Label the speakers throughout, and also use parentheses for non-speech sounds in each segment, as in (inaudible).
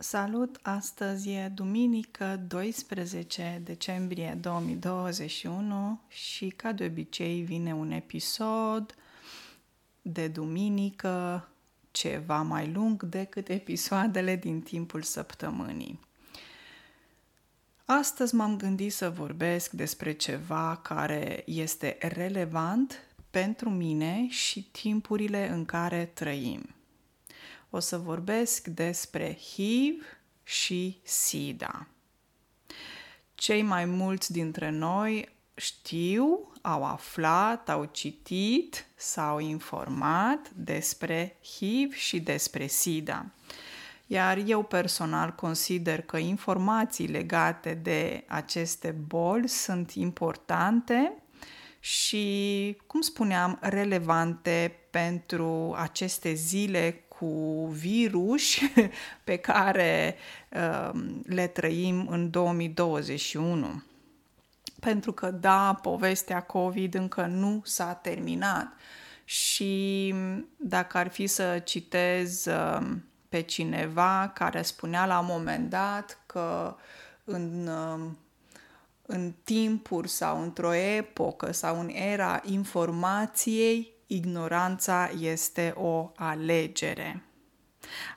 Speaker 1: Salut! Astăzi e duminică 12 decembrie 2021 și ca de obicei vine un episod de duminică ceva mai lung decât episoadele din timpul săptămânii. Astăzi m-am gândit să vorbesc despre ceva care este relevant pentru mine și timpurile în care trăim o să vorbesc despre HIV și SIDA. Cei mai mulți dintre noi știu, au aflat, au citit, s-au informat despre HIV și despre SIDA. Iar eu personal consider că informații legate de aceste boli sunt importante și, cum spuneam, relevante pentru aceste zile cu virus (laughs) pe care uh, le trăim în 2021. Pentru că, da, povestea COVID încă nu s-a terminat și dacă ar fi să citez uh, pe cineva care spunea la un moment dat că în, uh, în timpuri sau într-o epocă sau în era informației ignoranța este o alegere.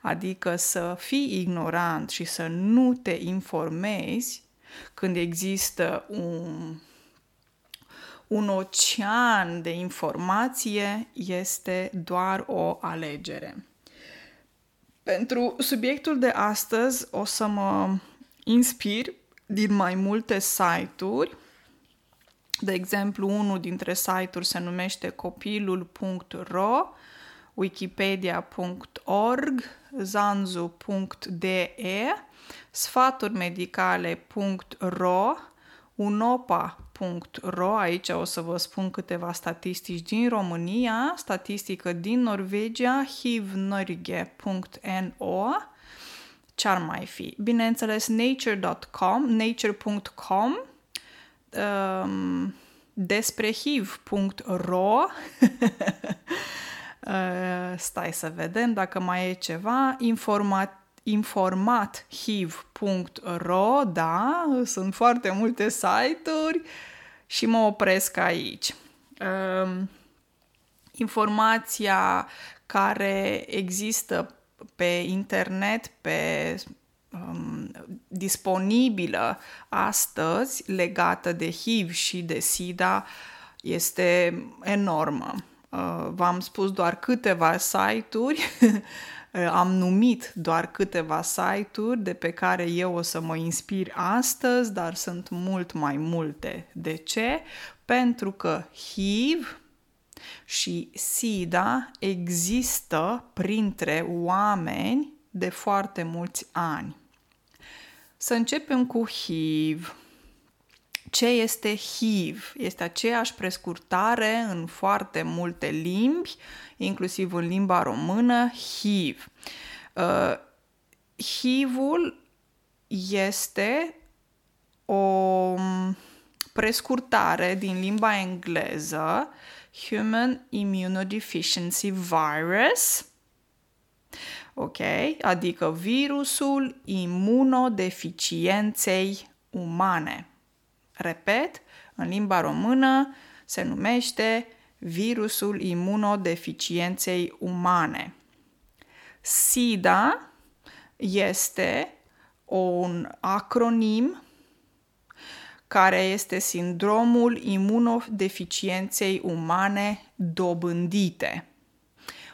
Speaker 1: Adică să fii ignorant și să nu te informezi când există un, un ocean de informație este doar o alegere. Pentru subiectul de astăzi o să mă inspir din mai multe site-uri de exemplu, unul dintre site-uri se numește copilul.ro, wikipedia.org, zanzu.de, sfaturmedicale.ro, unopa.ro, aici o să vă spun câteva statistici din România, statistică din Norvegia, hivnorge.no, ce-ar mai fi? Bineînțeles, nature.com, nature.com, um, despre hiv.ro (laughs) uh, stai să vedem dacă mai e ceva informat informat hiv.ro da, sunt foarte multe site-uri și mă opresc aici. Um, informația care există pe internet, pe um, disponibilă astăzi legată de HIV și de SIDA este enormă. Uh, v-am spus doar câteva site-uri, (laughs) am numit doar câteva site-uri de pe care eu o să mă inspir astăzi, dar sunt mult mai multe. De ce? Pentru că HIV și SIDA există printre oameni de foarte mulți ani. Să începem cu HIV. Ce este HIV? Este aceeași prescurtare în foarte multe limbi, inclusiv în limba română, HIV. Uh, HIV-ul este o prescurtare din limba engleză Human Immunodeficiency Virus, ok? Adică virusul imunodeficienței umane. Repet, în limba română se numește virusul imunodeficienței umane. SIDA este un acronim care este sindromul imunodeficienței umane dobândite.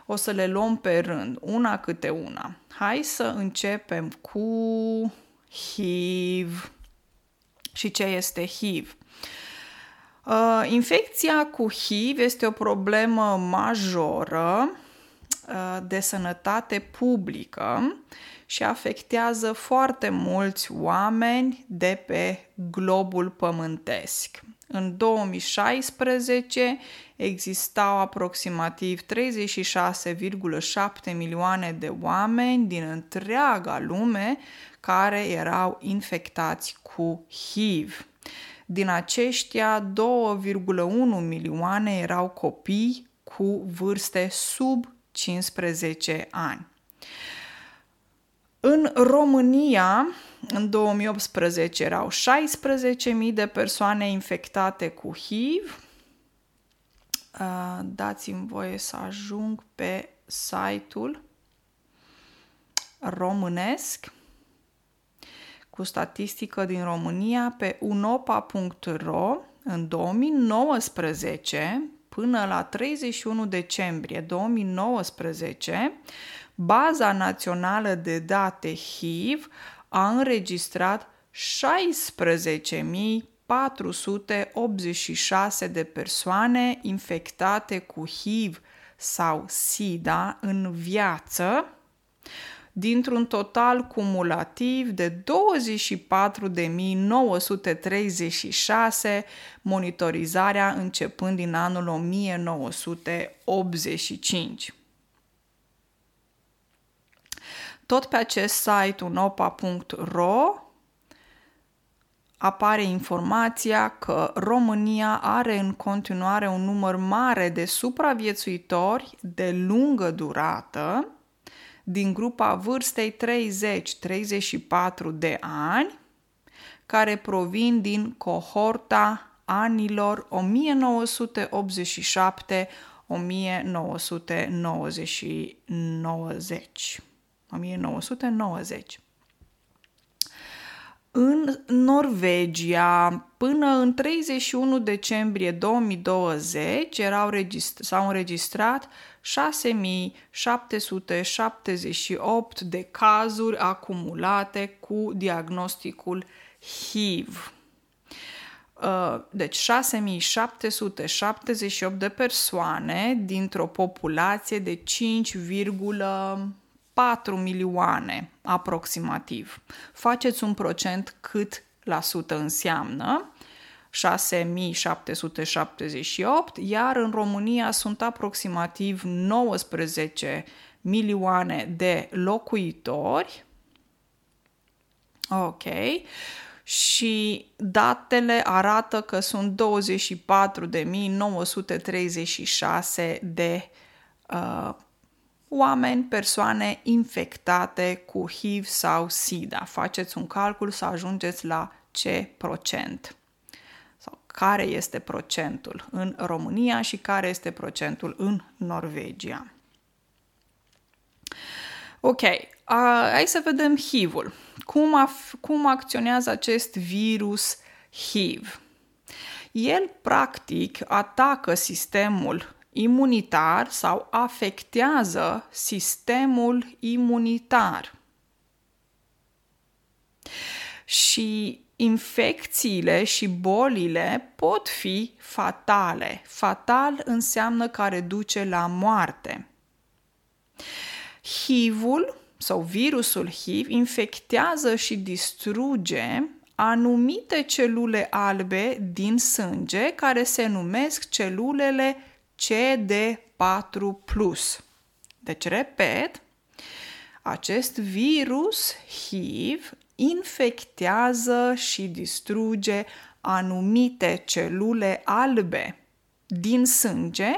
Speaker 1: O să le luăm pe rând, una câte una. Hai să începem cu HIV. Și ce este HIV? Uh, infecția cu HIV este o problemă majoră uh, de sănătate publică și afectează foarte mulți oameni de pe globul pământesc. În 2016 existau aproximativ 36,7 milioane de oameni din întreaga lume care erau infectați cu HIV. Din aceștia, 2,1 milioane erau copii cu vârste sub 15 ani. În România, în 2018, erau 16.000 de persoane infectate cu HIV. Uh, dați-mi voie să ajung pe site-ul românesc cu statistică din România pe unopa.ro în 2019 până la 31 decembrie 2019 baza națională de date HIV a înregistrat 16.486 de persoane infectate cu HIV sau SIDA în viață, dintr-un total cumulativ de 24.936 monitorizarea începând din anul 1985. Tot pe acest site unopa.ro apare informația că România are în continuare un număr mare de supraviețuitori de lungă durată din grupa vârstei 30-34 de ani, care provin din cohorta anilor 1987 1990. 1990. În Norvegia, până în 31 decembrie 2020, erau registr- s-au înregistrat 6778 de cazuri acumulate cu diagnosticul HIV. Uh, deci 6778 de persoane dintr-o populație de 5,4 milioane aproximativ. Faceți un procent cât la sută înseamnă 6778, iar în România sunt aproximativ 19 milioane de locuitori. Ok. Și datele arată că sunt 24.936 de uh, oameni, persoane infectate cu HIV sau SIDA. Faceți un calcul să ajungeți la ce procent care este procentul în România și care este procentul în Norvegia. Ok, uh, hai să vedem HIV-ul. Cum, af- cum acționează acest virus HIV? El, practic, atacă sistemul imunitar sau afectează sistemul imunitar. Și infecțiile și bolile pot fi fatale. Fatal înseamnă care duce la moarte. HIV-ul sau virusul HIV infectează și distruge anumite celule albe din sânge care se numesc celulele CD4+. Deci, repet, acest virus HIV infectează și distruge anumite celule albe din sânge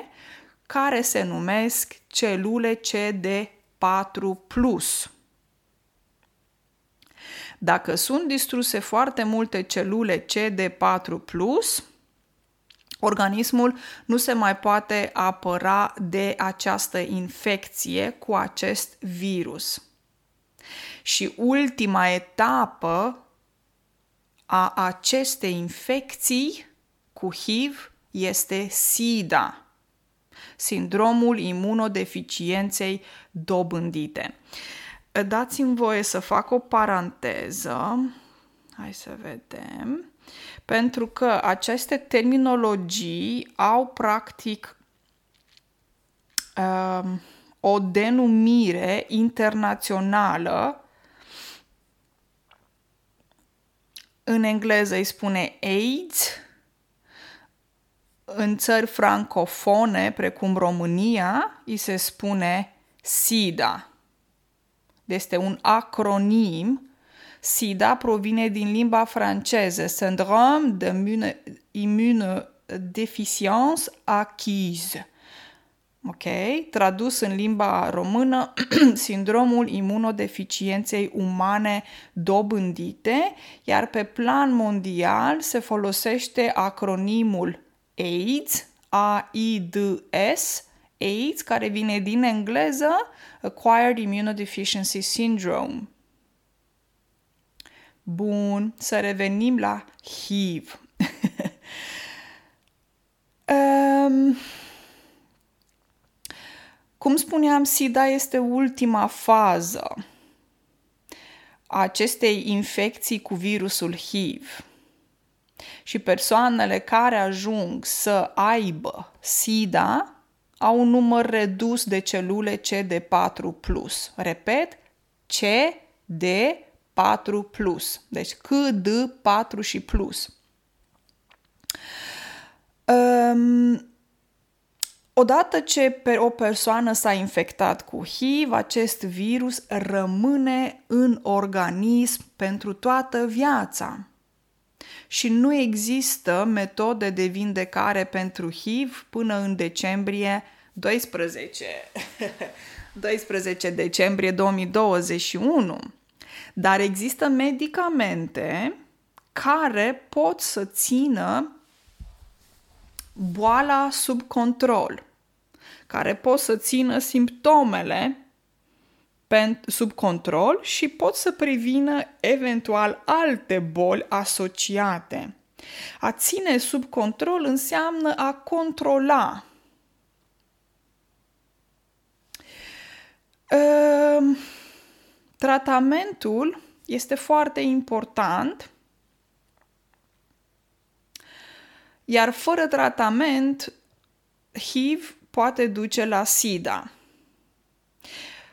Speaker 1: care se numesc celule CD4+. Dacă sunt distruse foarte multe celule CD4+, organismul nu se mai poate apăra de această infecție cu acest virus. Și ultima etapă a acestei infecții cu HIV este SIDA, sindromul imunodeficienței dobândite. Dați-mi voie să fac o paranteză. Hai să vedem. Pentru că aceste terminologii au practic um, o denumire internațională în engleză îi spune AIDS, în țări francofone, precum România, îi se spune SIDA. Este un acronim. SIDA provine din limba franceză, Syndrome de immunodeficience acquise. ok? Tradus în limba română, (clears throat) sindromul imunodeficienței umane dobândite, iar pe plan mondial se folosește acronimul AIDS, A-I-D-S, AIDS, care vine din engleză Acquired Immunodeficiency Syndrome. Bun, să revenim la HIV. um, (laughs) cum spuneam, SIDA este ultima fază a acestei infecții cu virusul HIV. Și persoanele care ajung să aibă SIDA au un număr redus de celule CD4+. Repet, CD4+. Deci CD4 și plus. Um, Odată ce o persoană s-a infectat cu HIV, acest virus rămâne în organism pentru toată viața. Și nu există metode de vindecare pentru HIV până în decembrie 12. 12 (laughs) decembrie 2021. Dar există medicamente care pot să țină boala sub control care pot să țină simptomele sub control și pot să prevină eventual alte boli asociate. A ține sub control înseamnă a controla. Uh, tratamentul este foarte important, iar fără tratament, HIV poate duce la SIDA.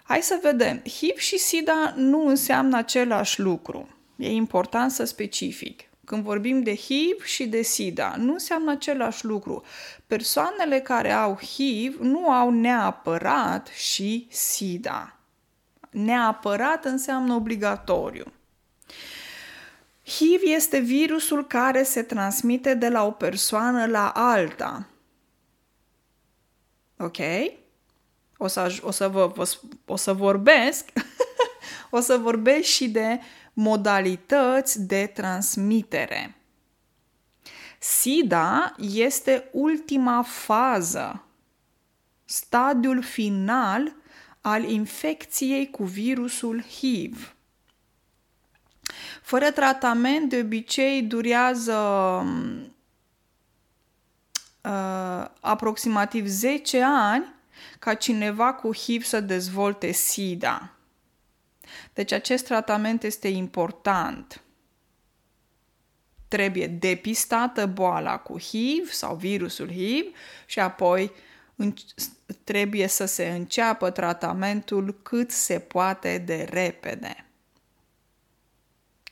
Speaker 1: Hai să vedem. HIV și SIDA nu înseamnă același lucru. E important să specific. Când vorbim de HIV și de SIDA, nu înseamnă același lucru. Persoanele care au HIV nu au neapărat și SIDA. Neapărat înseamnă obligatoriu. HIV este virusul care se transmite de la o persoană la alta. Ok? O să, o să, vă, o să vorbesc, (laughs) o să vorbesc și de modalități de transmitere. SIDA este ultima fază, stadiul final al infecției cu virusul HIV. Fără tratament, de obicei durează uh, aproximativ 10 ani ca cineva cu HIV să dezvolte SIDA. Deci acest tratament este important. Trebuie depistată boala cu HIV sau virusul HIV și apoi trebuie să se înceapă tratamentul cât se poate de repede.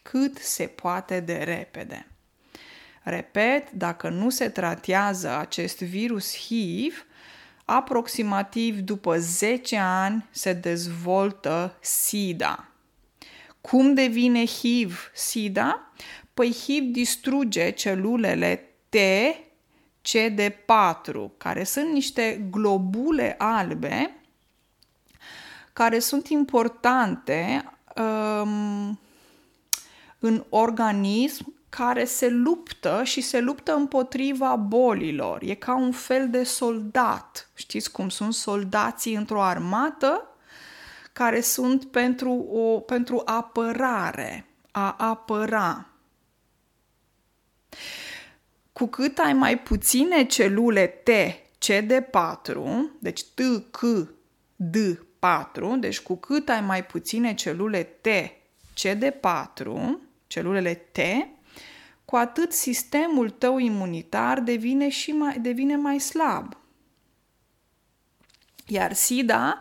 Speaker 1: Cât se poate de repede. Repet, dacă nu se tratează acest virus HIV, aproximativ după 10 ani se dezvoltă SIDA. Cum devine HIV SIDA? Păi HIV distruge celulele T CD4, care sunt niște globule albe care sunt importante um, în organism care se luptă și se luptă împotriva bolilor. E ca un fel de soldat. Știți cum sunt soldații într-o armată care sunt pentru, o, pentru apărare, a apăra. Cu cât ai mai puține celule T, CD4, deci T, C, D, 4, deci cu cât ai mai puține celule T, CD4, celulele T, cu atât sistemul tău imunitar devine, și mai, devine mai slab. Iar SIDA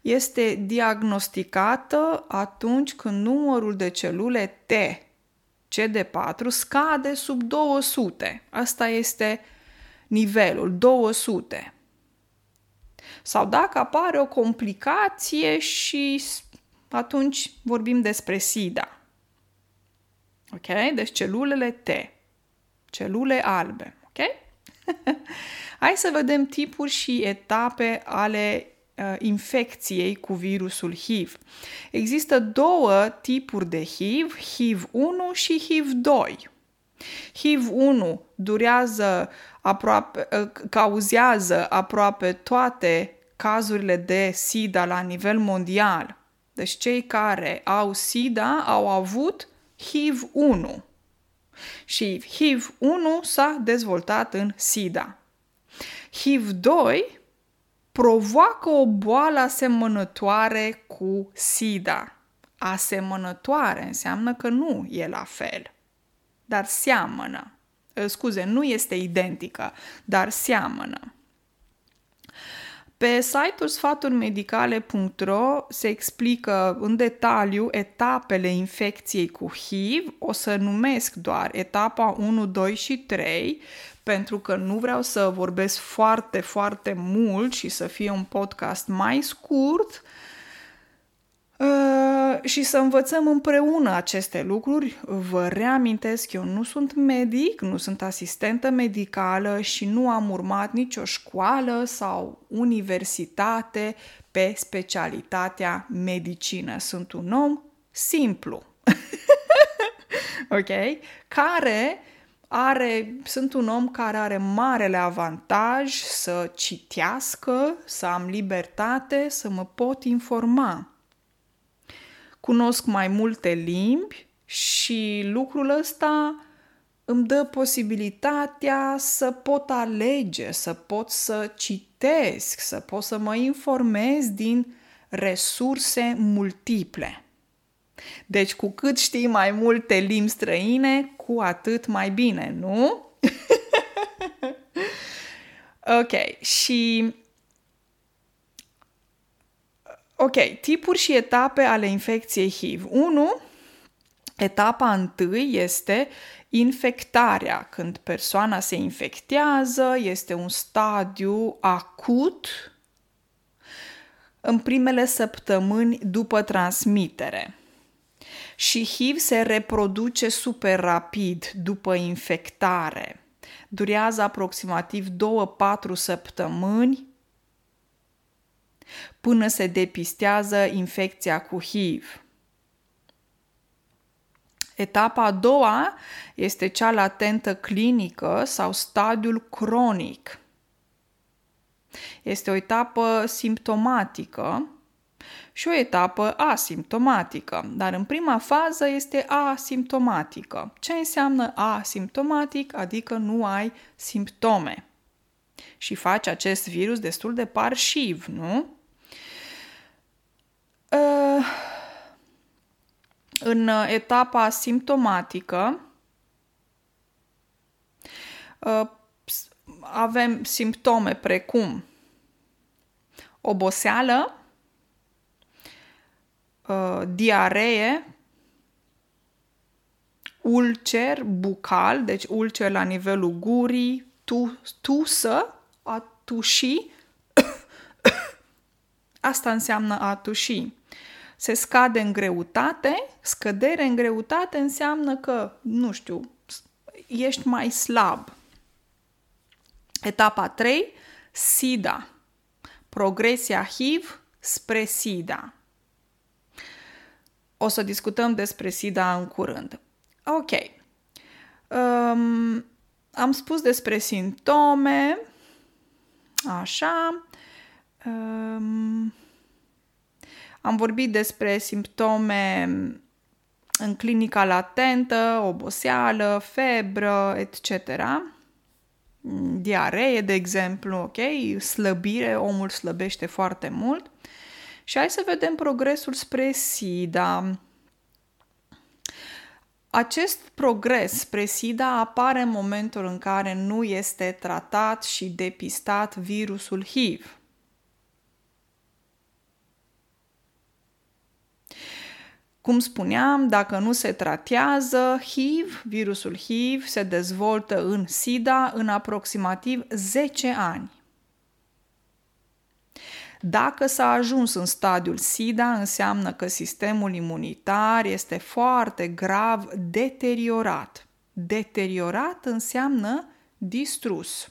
Speaker 1: este diagnosticată atunci când numărul de celule T, CD4, scade sub 200. Asta este nivelul, 200. Sau dacă apare o complicație și atunci vorbim despre SIDA. Ok? Deci celulele T. Celule albe. Ok? (laughs) Hai să vedem tipuri și etape ale uh, infecției cu virusul HIV. Există două tipuri de HIV, HIV 1 și HIV 2. HIV 1 durează aproape, uh, cauzează aproape toate cazurile de SIDA la nivel mondial. Deci cei care au SIDA au avut HIV 1 și HIV 1 s-a dezvoltat în SIDA. HIV 2 provoacă o boală asemănătoare cu SIDA. Asemănătoare înseamnă că nu e la fel, dar seamănă. Scuze, nu este identică, dar seamănă. Pe site-ul sfaturmedicale.ro se explică în detaliu etapele infecției cu HIV. O să numesc doar etapa 1, 2 și 3, pentru că nu vreau să vorbesc foarte, foarte mult și să fie un podcast mai scurt. Uh, și să învățăm împreună aceste lucruri. Vă reamintesc, eu nu sunt medic, nu sunt asistentă medicală și nu am urmat nicio școală sau universitate pe specialitatea medicină. Sunt un om simplu. (laughs) ok? Care are, sunt un om care are marele avantaj să citească, să am libertate, să mă pot informa cunosc mai multe limbi și lucrul ăsta îmi dă posibilitatea să pot alege, să pot să citesc, să pot să mă informez din resurse multiple. Deci cu cât știi mai multe limbi străine, cu atât mai bine, nu? (laughs) ok, și Ok, tipuri și etape ale infecției HIV. 1. Etapa întâi este infectarea, când persoana se infectează, este un stadiu acut în primele săptămâni după transmitere. Și HIV se reproduce super rapid după infectare. Durează aproximativ 2-4 săptămâni până se depistează infecția cu HIV. Etapa a doua este cea latentă clinică sau stadiul cronic. Este o etapă simptomatică și o etapă asimptomatică, dar în prima fază este asimptomatică. Ce înseamnă asimptomatic? Adică nu ai simptome și faci acest virus destul de parșiv, nu? Uh, în etapa simptomatică uh, avem simptome precum oboseală, uh, diaree, ulcer bucal, deci ulcer la nivelul gurii, tu, tusă, a tuși, (coughs) asta înseamnă a tuși se scade în greutate, scădere în greutate înseamnă că, nu știu, ești mai slab. Etapa 3, SIDA. Progresia HIV spre SIDA. O să discutăm despre SIDA în curând. Ok. Um, am spus despre simptome. Așa. Um, am vorbit despre simptome în clinica latentă, oboseală, febră, etc. Diaree, de exemplu, ok? Slăbire, omul slăbește foarte mult. Și hai să vedem progresul spre SIDA. Acest progres spre SIDA apare în momentul în care nu este tratat și depistat virusul HIV. Cum spuneam, dacă nu se tratează, HIV, virusul HIV, se dezvoltă în SIDA în aproximativ 10 ani. Dacă s-a ajuns în stadiul SIDA, înseamnă că sistemul imunitar este foarte grav deteriorat. Deteriorat înseamnă distrus.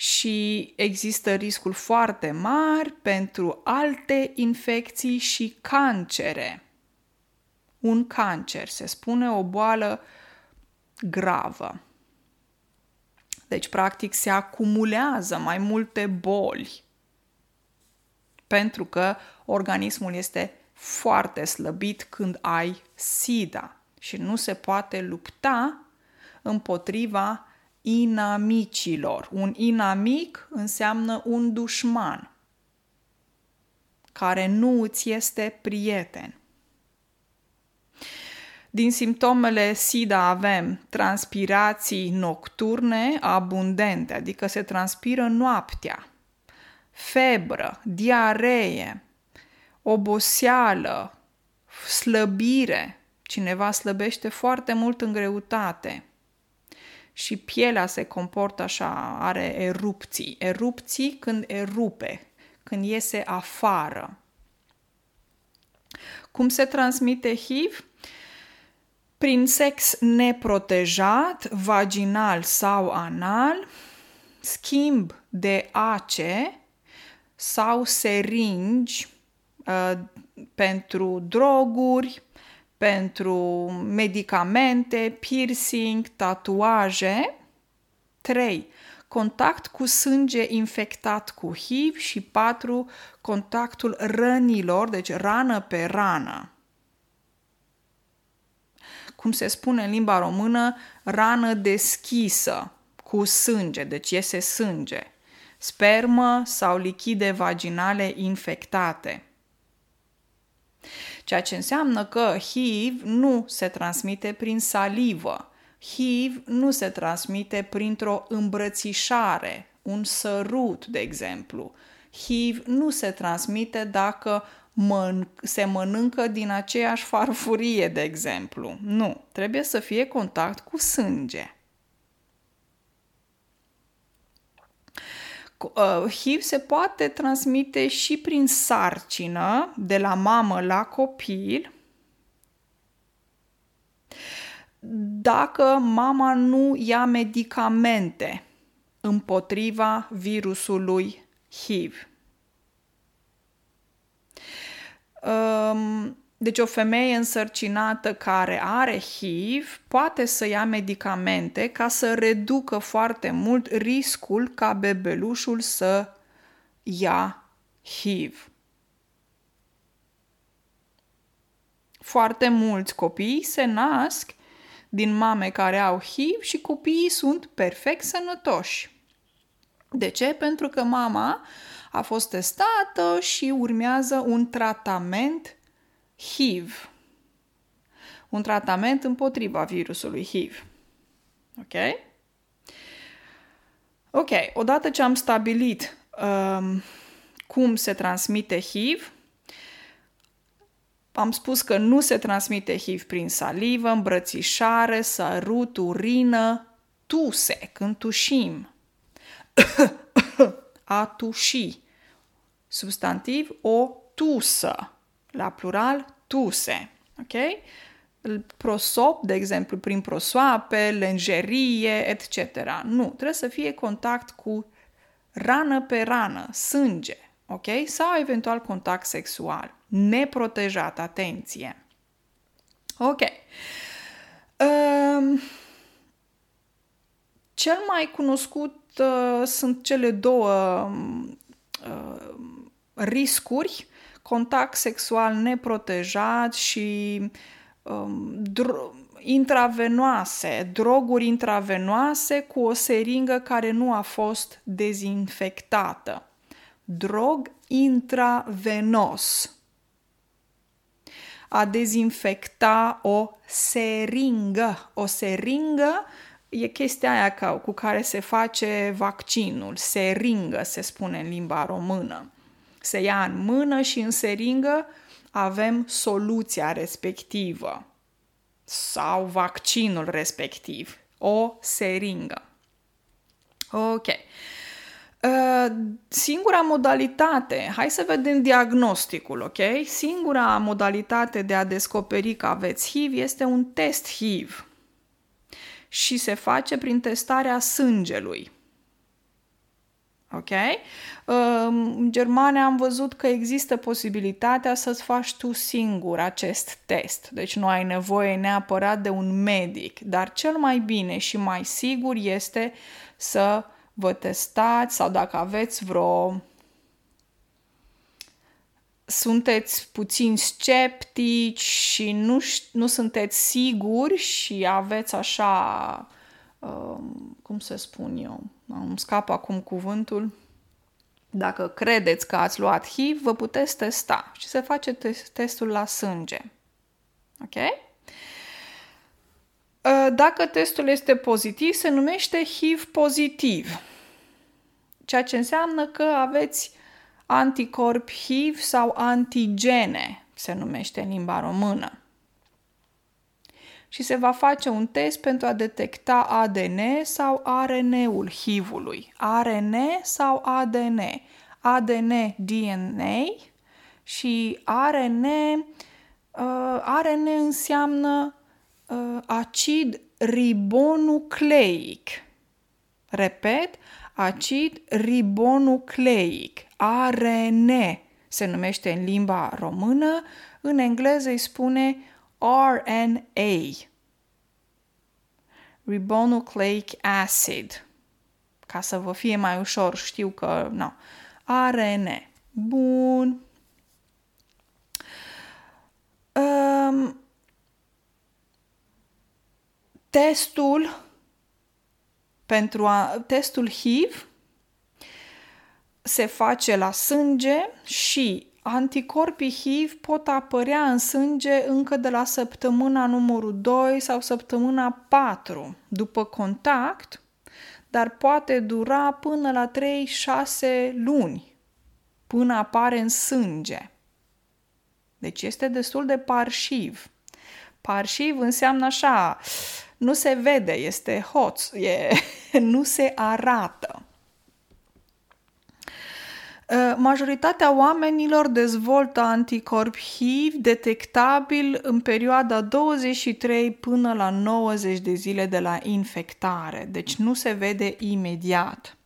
Speaker 1: Și există riscul foarte mari pentru alte infecții și cancere. Un cancer, se spune o boală gravă. Deci, practic, se acumulează mai multe boli pentru că organismul este foarte slăbit când ai SIDA și nu se poate lupta împotriva inamicilor. Un inamic înseamnă un dușman care nu îți este prieten. Din simptomele SIDA avem transpirații nocturne abundente, adică se transpiră noaptea, febră, diaree, oboseală, slăbire, cineva slăbește foarte mult în greutate și pielea se comportă așa, are erupții. Erupții când erupe, când iese afară. Cum se transmite HIV? Prin sex neprotejat, vaginal sau anal, schimb de ace sau seringi uh, pentru droguri, pentru medicamente, piercing, tatuaje. 3. Contact cu sânge infectat cu HIV și 4. Contactul rănilor, deci rană pe rană. Cum se spune în limba română, rană deschisă cu sânge, deci iese sânge. Spermă sau lichide vaginale infectate ceea ce înseamnă că HIV nu se transmite prin salivă. HIV nu se transmite printr-o îmbrățișare, un sărut, de exemplu. HIV nu se transmite dacă mân- se mănâncă din aceeași farfurie, de exemplu. Nu, trebuie să fie contact cu sânge. HIV uh, se poate transmite și prin sarcină, de la mamă la copil, dacă mama nu ia medicamente împotriva virusului HIV. Um, deci o femeie însărcinată care are HIV poate să ia medicamente ca să reducă foarte mult riscul ca bebelușul să ia HIV. Foarte mulți copii se nasc din mame care au HIV și copiii sunt perfect sănătoși. De ce? Pentru că mama a fost testată și urmează un tratament HIV. Un tratament împotriva virusului HIV. Ok? Ok, odată ce am stabilit um, cum se transmite HIV, am spus că nu se transmite HIV prin salivă, îmbrățișare, sărut, urină, tuse, când tușim. (coughs) A tuși. Substantiv, o tusă la plural, tuse. Ok? Prosop, de exemplu, prin prosoape, lenjerie, etc. Nu, trebuie să fie contact cu rană pe rană, sânge, ok? Sau eventual contact sexual, neprotejat, atenție. Ok. Um, cel mai cunoscut uh, sunt cele două uh, riscuri contact sexual neprotejat și um, dro- intravenoase, droguri intravenoase cu o seringă care nu a fost dezinfectată. Drog intravenos. A dezinfecta o seringă. O seringă e chestia aia ca, cu care se face vaccinul. Seringă se spune în limba română se ia în mână și în seringă avem soluția respectivă sau vaccinul respectiv, o seringă. Ok. Uh, singura modalitate, hai să vedem diagnosticul, ok? Singura modalitate de a descoperi că aveți HIV este un test HIV și se face prin testarea sângelui. Ok? În Germania am văzut că există posibilitatea să-ți faci tu singur acest test. Deci nu ai nevoie neapărat de un medic, dar cel mai bine și mai sigur este să vă testați sau dacă aveți vreo sunteți puțin sceptici și nu, nu sunteți siguri și aveți așa, um, cum să spun eu, îmi scap acum cuvântul, dacă credeți că ați luat HIV, vă puteți testa și se face testul la sânge. Ok? Uh, dacă testul este pozitiv, se numește HIV pozitiv, ceea ce înseamnă că aveți anticorpi HIV sau antigene, se numește în limba română. Și se va face un test pentru a detecta ADN sau ARN-ul HIV-ului. ARN sau ADN. ADN, DNA și ARN, uh, ARN înseamnă uh, acid ribonucleic. Repet, acid ribonucleic, ARN se numește în limba română, în engleză îi spune RNA, ribonucleic acid, ca să vă fie mai ușor, știu că, nu, no. ARN. Bun. Um, testul pentru a, testul HIV se face la sânge și anticorpii HIV pot apărea în sânge încă de la săptămâna numărul 2 sau săptămâna 4 după contact, dar poate dura până la 3-6 luni până apare în sânge. Deci este destul de parșiv. Parșiv înseamnă așa, nu se vede, este hoț, e, (laughs) nu se arată. Ă, majoritatea oamenilor dezvoltă anticorpi HIV detectabil în perioada 23 până la 90 de zile de la infectare, deci nu se vede imediat.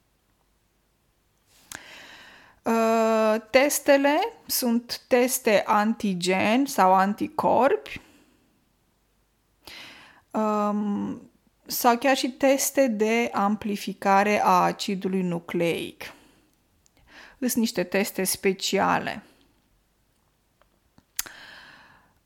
Speaker 1: Uh, testele sunt teste antigen sau anticorpi um, sau chiar și teste de amplificare a acidului nucleic. Sunt niște teste speciale.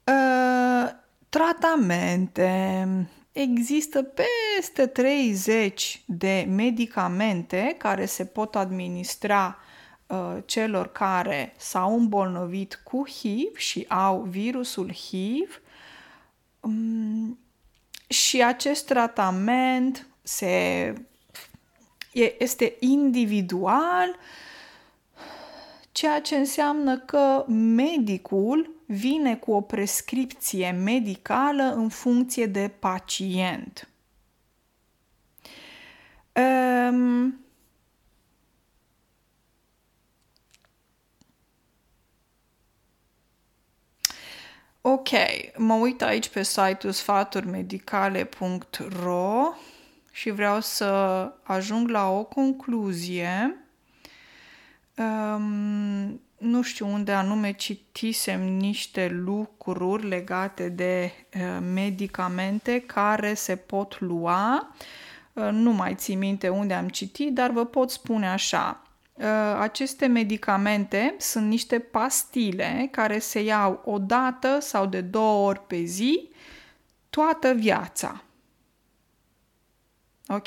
Speaker 1: Uh, tratamente. Există peste 30 de medicamente care se pot administra uh, celor care s-au îmbolnăvit cu HIV și au virusul HIV. Um, și acest tratament se, este individual, ceea ce înseamnă că medicul vine cu o prescripție medicală în funcție de pacient. Um, Ok, mă uit aici pe site-ul sfaturimedicale.ro și vreau să ajung la o concluzie. Um, nu știu unde anume citisem niște lucruri legate de uh, medicamente care se pot lua. Uh, nu mai țin minte unde am citit, dar vă pot spune așa. Uh, aceste medicamente sunt niște pastile care se iau o dată sau de două ori pe zi toată viața. Ok?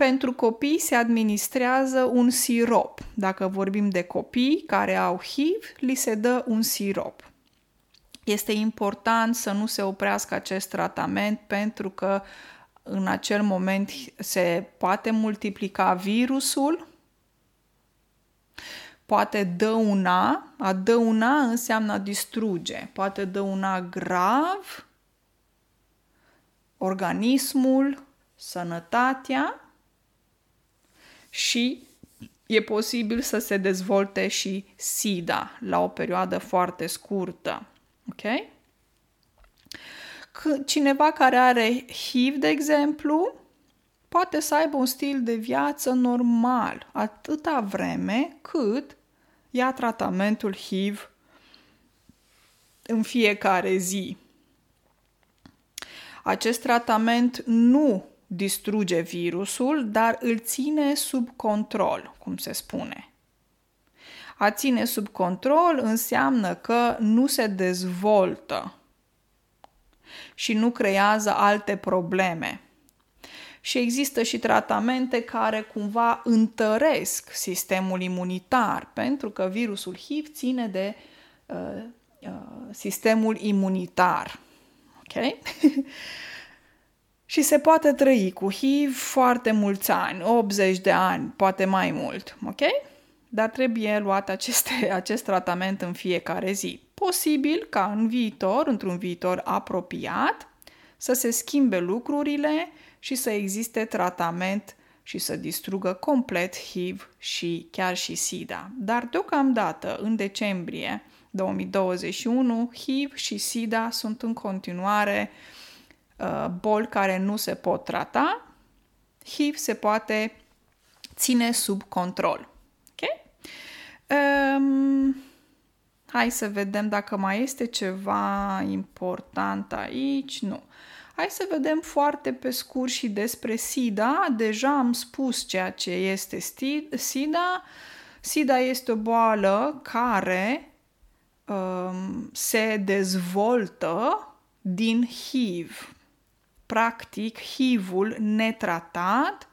Speaker 1: Pentru copii se administrează un sirop. Dacă vorbim de copii care au HIV, li se dă un sirop. Este important să nu se oprească acest tratament pentru că în acel moment se poate multiplica virusul poate dăuna, a dăuna înseamnă a distruge, poate dăuna grav organismul, sănătatea și e posibil să se dezvolte și SIDA la o perioadă foarte scurtă. Ok? Cineva care are HIV, de exemplu, poate să aibă un stil de viață normal, atâta vreme cât ia tratamentul HIV în fiecare zi. Acest tratament nu distruge virusul, dar îl ține sub control, cum se spune. A ține sub control înseamnă că nu se dezvoltă și nu creează alte probleme. Și există și tratamente care cumva întăresc sistemul imunitar, pentru că virusul HIV ține de uh, uh, sistemul imunitar. Ok? (laughs) și se poate trăi cu HIV foarte mulți ani, 80 de ani, poate mai mult. Ok? Dar trebuie luat aceste, (laughs) acest tratament în fiecare zi. Posibil ca în viitor, într-un viitor apropiat, să se schimbe lucrurile și să existe tratament și să distrugă complet HIV și chiar și SIDA. Dar deocamdată, în decembrie 2021, HIV și SIDA sunt în continuare uh, boli care nu se pot trata. HIV se poate ține sub control. Ok? Um, hai să vedem dacă mai este ceva important aici. Nu. Hai să vedem foarte pe scurt și despre SIDA. Deja am spus ceea ce este SIDA. SIDA este o boală care um, se dezvoltă din HIV. Practic, HIV-ul netratat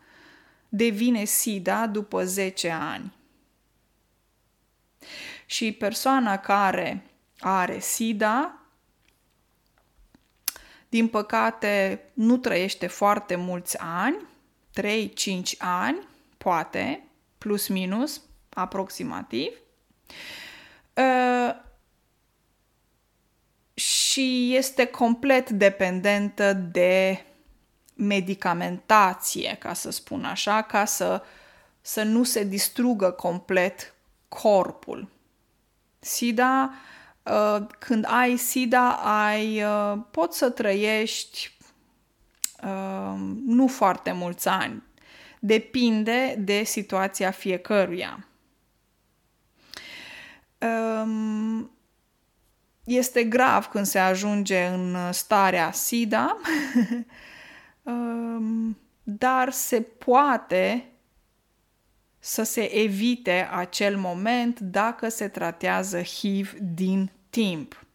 Speaker 1: devine SIDA după 10 ani. Și persoana care are SIDA din păcate, nu trăiește foarte mulți ani, 3-5 ani, poate, plus minus, aproximativ. Uh, și este complet dependentă de medicamentație, ca să spun așa, ca să, să nu se distrugă complet corpul. SIDA uh, Uh, când ai SIDA, ai, uh, poți să trăiești uh, nu foarte mulți ani. Depinde de situația fiecăruia. Um, este grav când se ajunge în starea SIDA, (laughs) um, dar se poate să se evite acel moment dacă se tratează HIV din timp.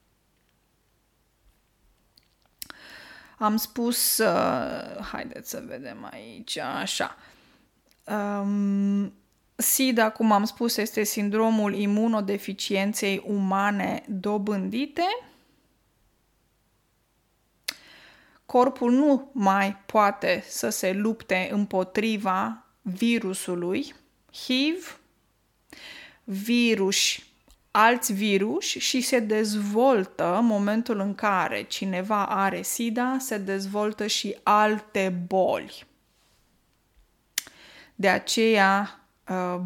Speaker 1: Am spus, uh, haideți să vedem aici, așa. Um, SIDA, cum am spus, este sindromul imunodeficienței umane dobândite. Corpul nu mai poate să se lupte împotriva virusului HIV, virus alți virus și se dezvoltă în momentul în care cineva are SIDA, se dezvoltă și alte boli. De aceea, uh,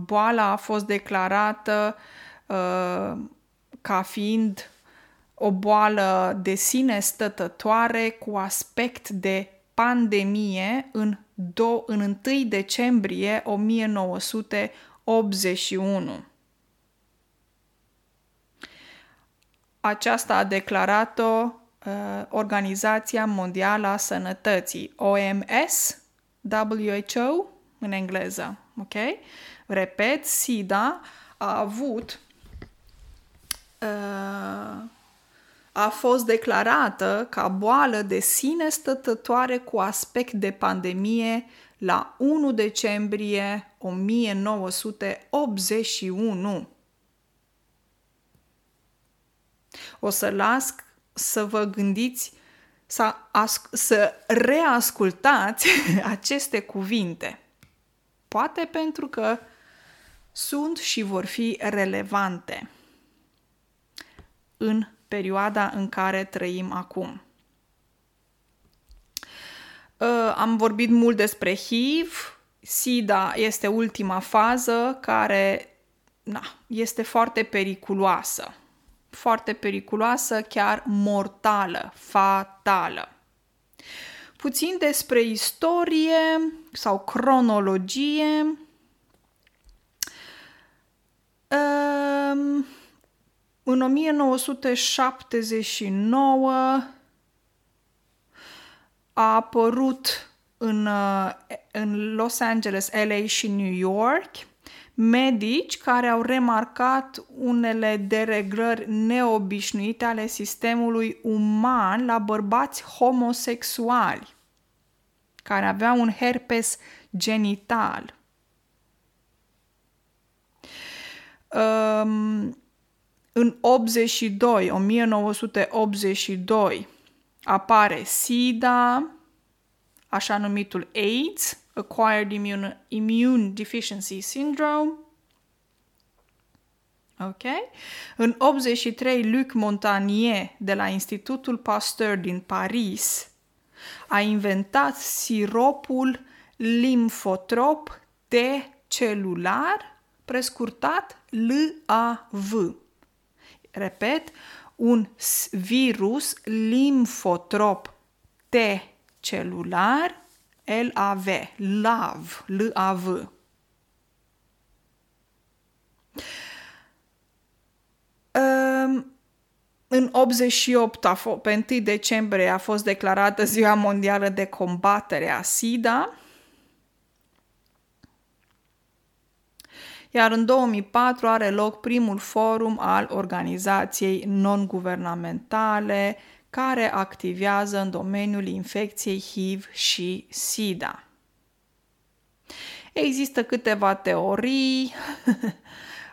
Speaker 1: boala a fost declarată uh, ca fiind o boală de sine stătătoare cu aspect de pandemie în, do- în 1 decembrie 1981. Aceasta a declarat-o uh, Organizația Mondială a Sănătății, OMS, WHO în engleză. Ok? Repet, SIDA a avut uh, a fost declarată ca boală de sine stătătoare cu aspect de pandemie la 1 decembrie 1981. O să las să vă gândiți, să, as- să reascultați (laughs) aceste cuvinte. Poate pentru că sunt și vor fi relevante în perioada în care trăim acum. Uh, am vorbit mult despre HIV. SIDA este ultima fază care na, este foarte periculoasă foarte periculoasă, chiar mortală, fatală. Puțin despre istorie sau cronologie. Um, în 1979 a apărut în, uh, în Los Angeles, LA și New York medici care au remarcat unele dereglări neobișnuite ale sistemului uman la bărbați homosexuali care aveau un herpes genital. Um, în 82, 1982, apare SIDA, așa numitul AIDS, Acquired Immune, Immune Deficiency Syndrome. Ok? În 83, Luc Montagnier de la Institutul Pasteur din Paris a inventat siropul limfotrop T celular, prescurtat LAV. Repet, un virus limfotrop T celular, L-A-V, LAV, L-A-V. Um, în 88, a f- pe 1 decembrie, a fost declarată Ziua Mondială de Combatere a SIDA. Iar în 2004 are loc primul forum al organizației non-guvernamentale care activează în domeniul infecției HIV și SIDA. Există câteva teorii.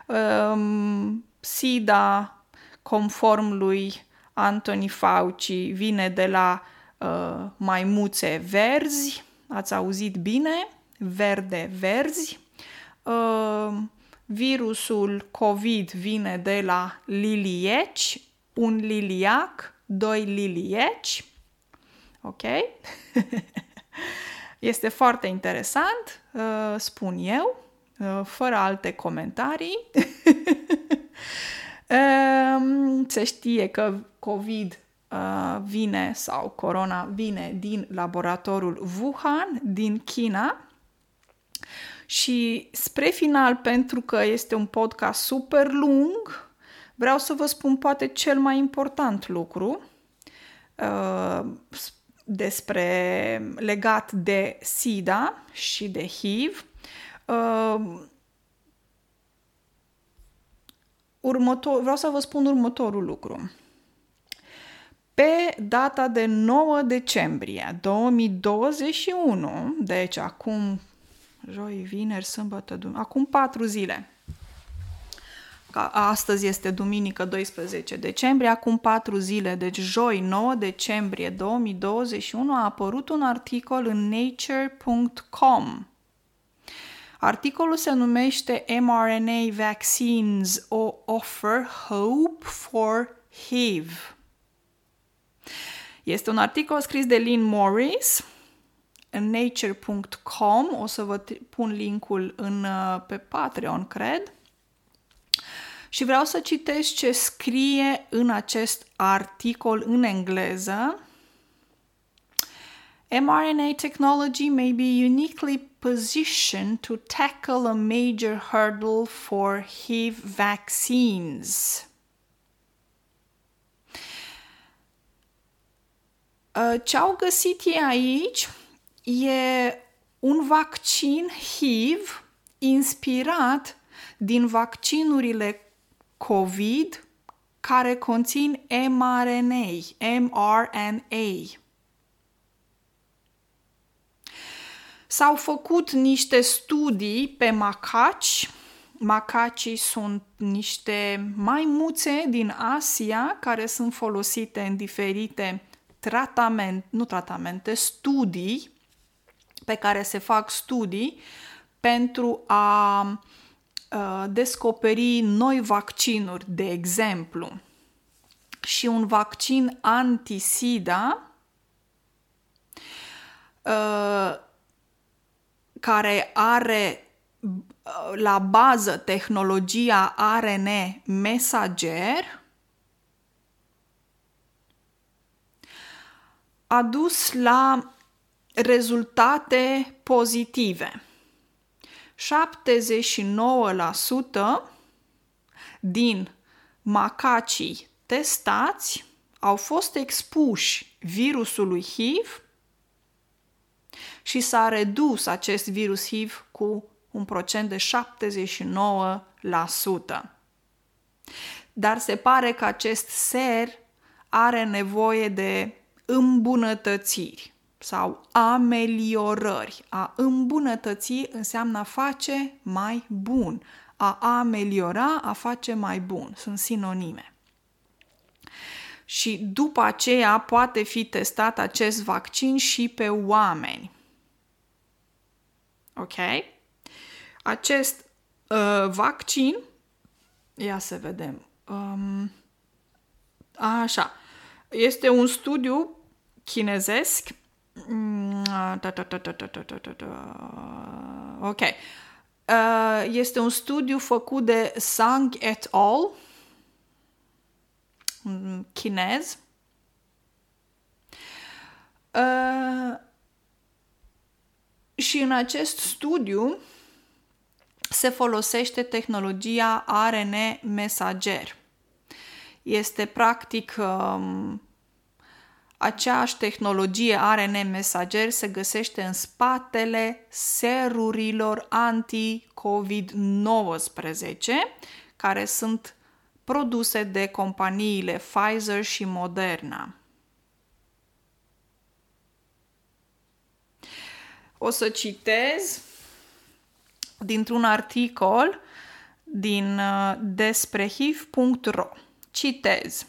Speaker 1: Um, (laughs) SIDA, conform lui Anthony Fauci, vine de la uh, maimuțe verzi. Ați auzit bine? Verde-verzi. Uh, virusul COVID vine de la lilieci, un liliac doi lilieci. Ok? (laughs) este foarte interesant, uh, spun eu, uh, fără alte comentarii. (laughs) Um, se știe că COVID uh, vine sau corona vine din laboratorul Wuhan, din China. Și spre final, pentru că este un podcast super lung, Vreau să vă spun poate cel mai important lucru uh, despre legat de SIDA și de HIV. Uh, următor, vreau să vă spun următorul lucru. Pe data de 9 decembrie 2021, deci acum joi, vineri, sâmbătă, acum patru zile, astăzi este duminică 12 decembrie, acum patru zile, deci joi 9 decembrie 2021 a apărut un articol în nature.com. Articolul se numește mRNA Vaccines Offer Hope for HIV. Este un articol scris de Lynn Morris în nature.com, o să vă pun linkul în, uh, pe Patreon, cred și vreau să citesc ce scrie în acest articol în engleză. mRNA technology may be uniquely positioned to tackle a major hurdle for HIV vaccines. Uh, ce au găsit ei aici e un vaccin HIV inspirat din vaccinurile COVID care conțin mRNA, mRNA. S-au făcut niște studii pe macaci. Macacii sunt niște maimuțe din Asia care sunt folosite în diferite tratamente, nu tratamente, studii pe care se fac studii pentru a Uh, descoperi noi vaccinuri, de exemplu, și un vaccin anti-SIDA uh, care are uh, la bază tehnologia ARN mesager, a dus la rezultate pozitive. 79% din macacii testați au fost expuși virusului HIV și s-a redus acest virus HIV cu un procent de 79%. Dar se pare că acest ser are nevoie de îmbunătățiri sau ameliorări. A îmbunătăți înseamnă a face mai bun. A ameliora, a face mai bun. Sunt sinonime. Și după aceea poate fi testat acest vaccin și pe oameni. Ok? Acest uh, vaccin, ia să vedem. Um, așa, este un studiu chinezesc. Ok. Este un studiu făcut de Sang et al. chinez. Uh, și în acest studiu se folosește tehnologia ARN mesager. Este practic um, aceeași tehnologie ARN mesager se găsește în spatele serurilor anti-COVID-19 care sunt produse de companiile Pfizer și Moderna. O să citez dintr-un articol din uh, despre hiv.ro. Citez.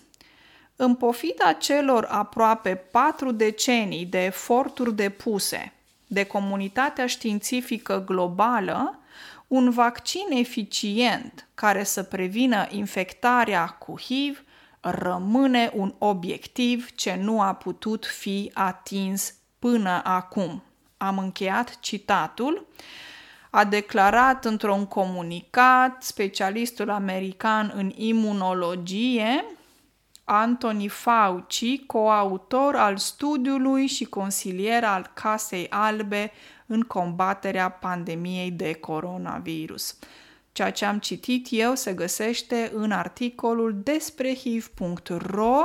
Speaker 1: În pofida celor aproape patru decenii de eforturi depuse de comunitatea științifică globală, un vaccin eficient care să prevină infectarea cu HIV rămâne un obiectiv ce nu a putut fi atins până acum. Am încheiat citatul. A declarat într-un comunicat specialistul american în imunologie Anthony Fauci, coautor al studiului și consilier al Casei Albe în combaterea pandemiei de coronavirus. Ceea ce am citit eu se găsește în articolul despre hiv.ro.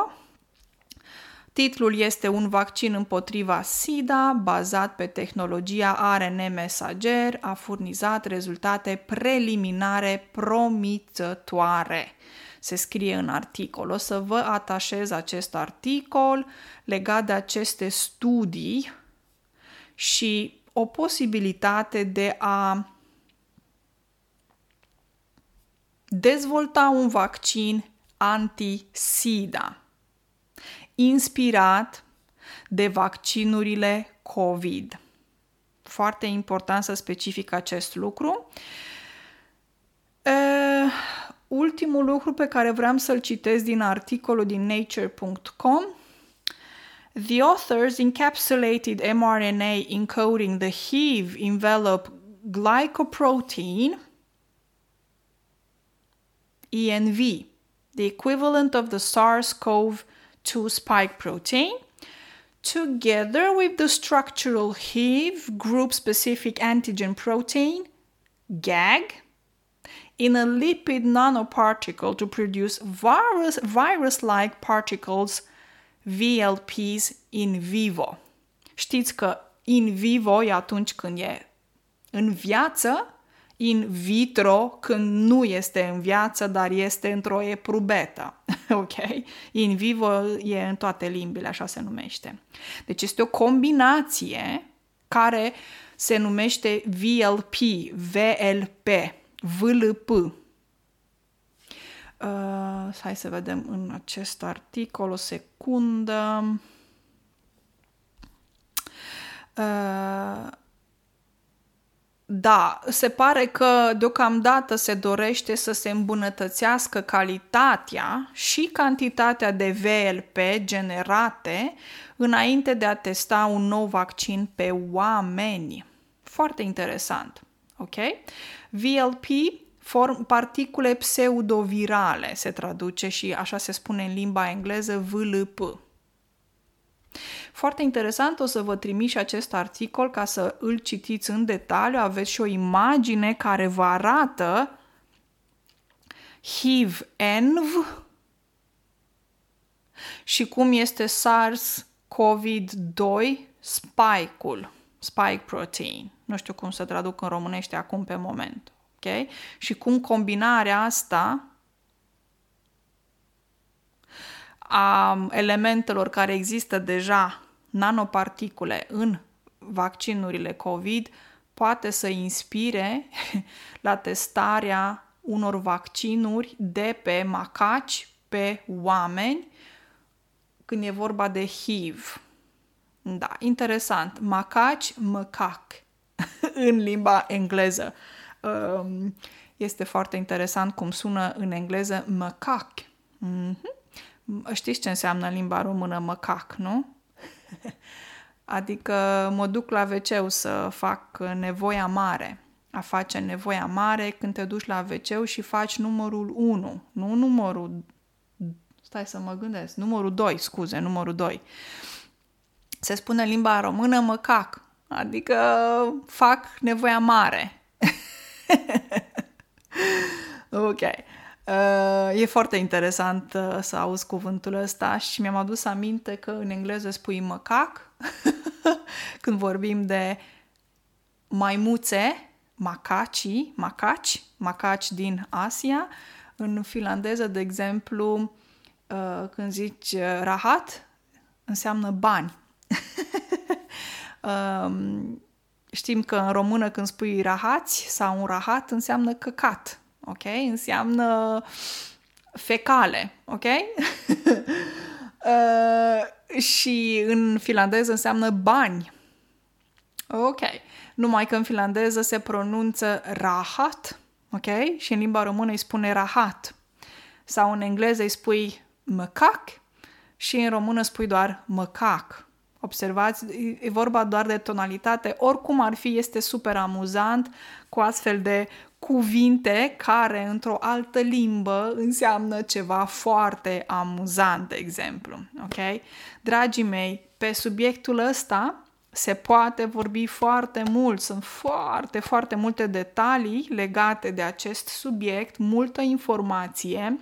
Speaker 1: Titlul este un vaccin împotriva SIDA bazat pe tehnologia ARN mesager a furnizat rezultate preliminare promițătoare se scrie în articol. O să vă atașez acest articol legat de aceste studii și o posibilitate de a dezvolta un vaccin anti-SIDA, inspirat de vaccinurile COVID. Foarte important să specific acest lucru. Ultimul lucru pe care vreau să-l citesc din articolul din nature.com The authors encapsulated mRNA encoding the HIV envelope glycoprotein ENV, the equivalent of the SARS-CoV-2 spike protein, together with the structural HIV group specific antigen protein, GAG, in a lipid nanoparticle to produce virus, virus-like particles, VLPs, in vivo. Știți că in vivo e atunci când e în viață, in vitro când nu este în viață, dar este într-o eprubetă. (laughs) ok? In vivo e în toate limbile, așa se numește. Deci este o combinație care se numește VLP, VLP VLP. Uh, hai să vedem în acest articol o secundă. Uh, da, se pare că deocamdată se dorește să se îmbunătățească calitatea și cantitatea de VLP generate înainte de a testa un nou vaccin pe oameni. Foarte interesant. Ok? VLP, form, particule pseudovirale, se traduce și așa se spune în limba engleză VLP. Foarte interesant, o să vă trimit și acest articol ca să îl citiți în detaliu. Aveți și o imagine care vă arată HIV-ENV și cum este SARS-CoV-2 spike-ul, spike protein. Nu știu cum să traduc în românește acum pe moment. Okay? Și cum combinarea asta a elementelor care există deja, nanoparticule, în vaccinurile COVID, poate să inspire (laughs) la testarea unor vaccinuri de pe macaci pe oameni când e vorba de HIV. Da, interesant. Macaci, măcac în limba engleză. Um, este foarte interesant cum sună în engleză măcac. Mm-hmm. Știți ce înseamnă în limba română măcac, nu? (laughs) adică mă duc la wc să fac nevoia mare. A face nevoia mare când te duci la wc și faci numărul 1, nu numărul... Stai să mă gândesc. Numărul 2, scuze, numărul 2. Se spune în limba română măcac, adică fac nevoia mare. (laughs) ok. Uh, e foarte interesant uh, să auzi cuvântul ăsta și mi-am adus aminte că în engleză spui măcac (laughs) când vorbim de maimuțe, macaci, macaci, macaci din Asia. În finlandeză, de exemplu, uh, când zici rahat, înseamnă bani. (laughs) um, știm că în română când spui rahați sau un rahat înseamnă căcat ok? Înseamnă fecale, ok? (laughs) uh, și în finlandeză înseamnă bani. Ok. Numai că în finlandeză se pronunță rahat, ok? Și în limba română îi spune rahat. Sau în engleză îi spui măcac și în română spui doar măcac. Observați, e vorba doar de tonalitate. Oricum ar fi, este super amuzant cu astfel de cuvinte care într-o altă limbă înseamnă ceva foarte amuzant, de exemplu. Ok? Dragii mei, pe subiectul ăsta se poate vorbi foarte mult, sunt foarte, foarte multe detalii legate de acest subiect, multă informație.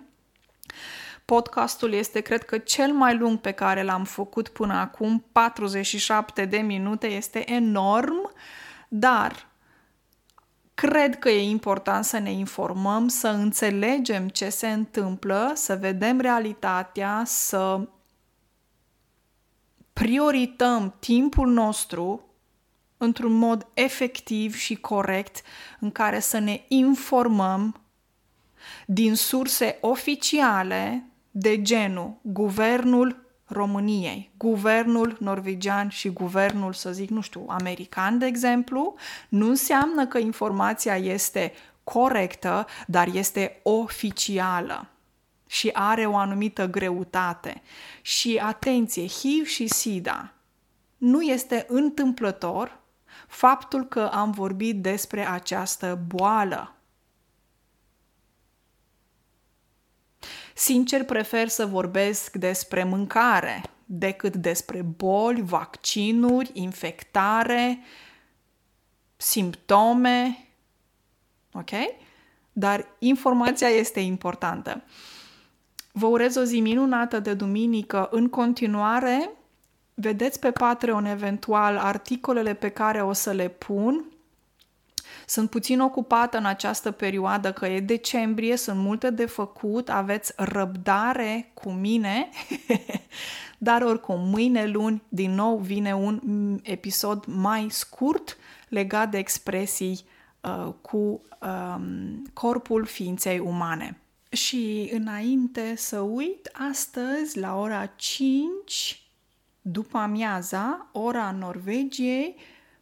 Speaker 1: Podcastul este, cred că, cel mai lung pe care l-am făcut până acum, 47 de minute, este enorm, dar Cred că e important să ne informăm, să înțelegem ce se întâmplă, să vedem realitatea, să priorităm timpul nostru într-un mod efectiv și corect în care să ne informăm din surse oficiale de genul guvernul României, guvernul norvegian și guvernul, să zic, nu știu, american, de exemplu, nu înseamnă că informația este corectă, dar este oficială și are o anumită greutate. Și atenție, HIV și SIDA nu este întâmplător faptul că am vorbit despre această boală Sincer, prefer să vorbesc despre mâncare decât despre boli, vaccinuri, infectare, simptome. Ok? Dar informația este importantă. Vă urez o zi minunată de duminică. În continuare, vedeți pe Patreon eventual articolele pe care o să le pun sunt puțin ocupată în această perioadă că e decembrie, sunt multe de făcut, aveți răbdare cu mine, (laughs) dar oricum, mâine luni din nou vine un episod mai scurt legat de expresii uh, cu um, corpul ființei umane. Și înainte să uit, astăzi la ora 5 după amiaza, ora Norvegiei,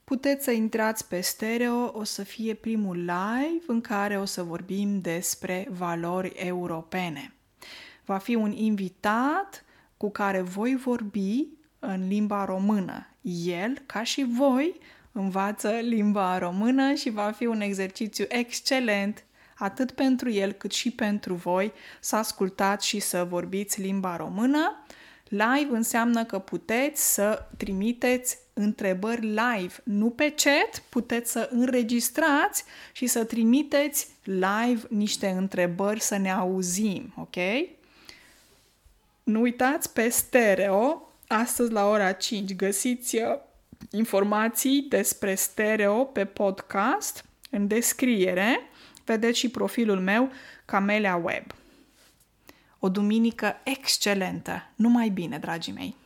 Speaker 1: puteți să intrați pe stereo, o să fie primul live în care o să vorbim despre valori europene. Va fi un invitat cu care voi vorbi în limba română. El, ca și voi, învață limba română și va fi un exercițiu excelent atât pentru el cât și pentru voi să ascultați și să vorbiți limba română Live înseamnă că puteți să trimiteți întrebări live, nu pe chat, puteți să înregistrați și să trimiteți live niște întrebări să ne auzim, ok? Nu uitați pe stereo, astăzi la ora 5 găsiți uh, informații despre stereo pe podcast în descriere. Vedeți și profilul meu, Camelia Web. O duminică excelentă! Numai bine, dragii mei!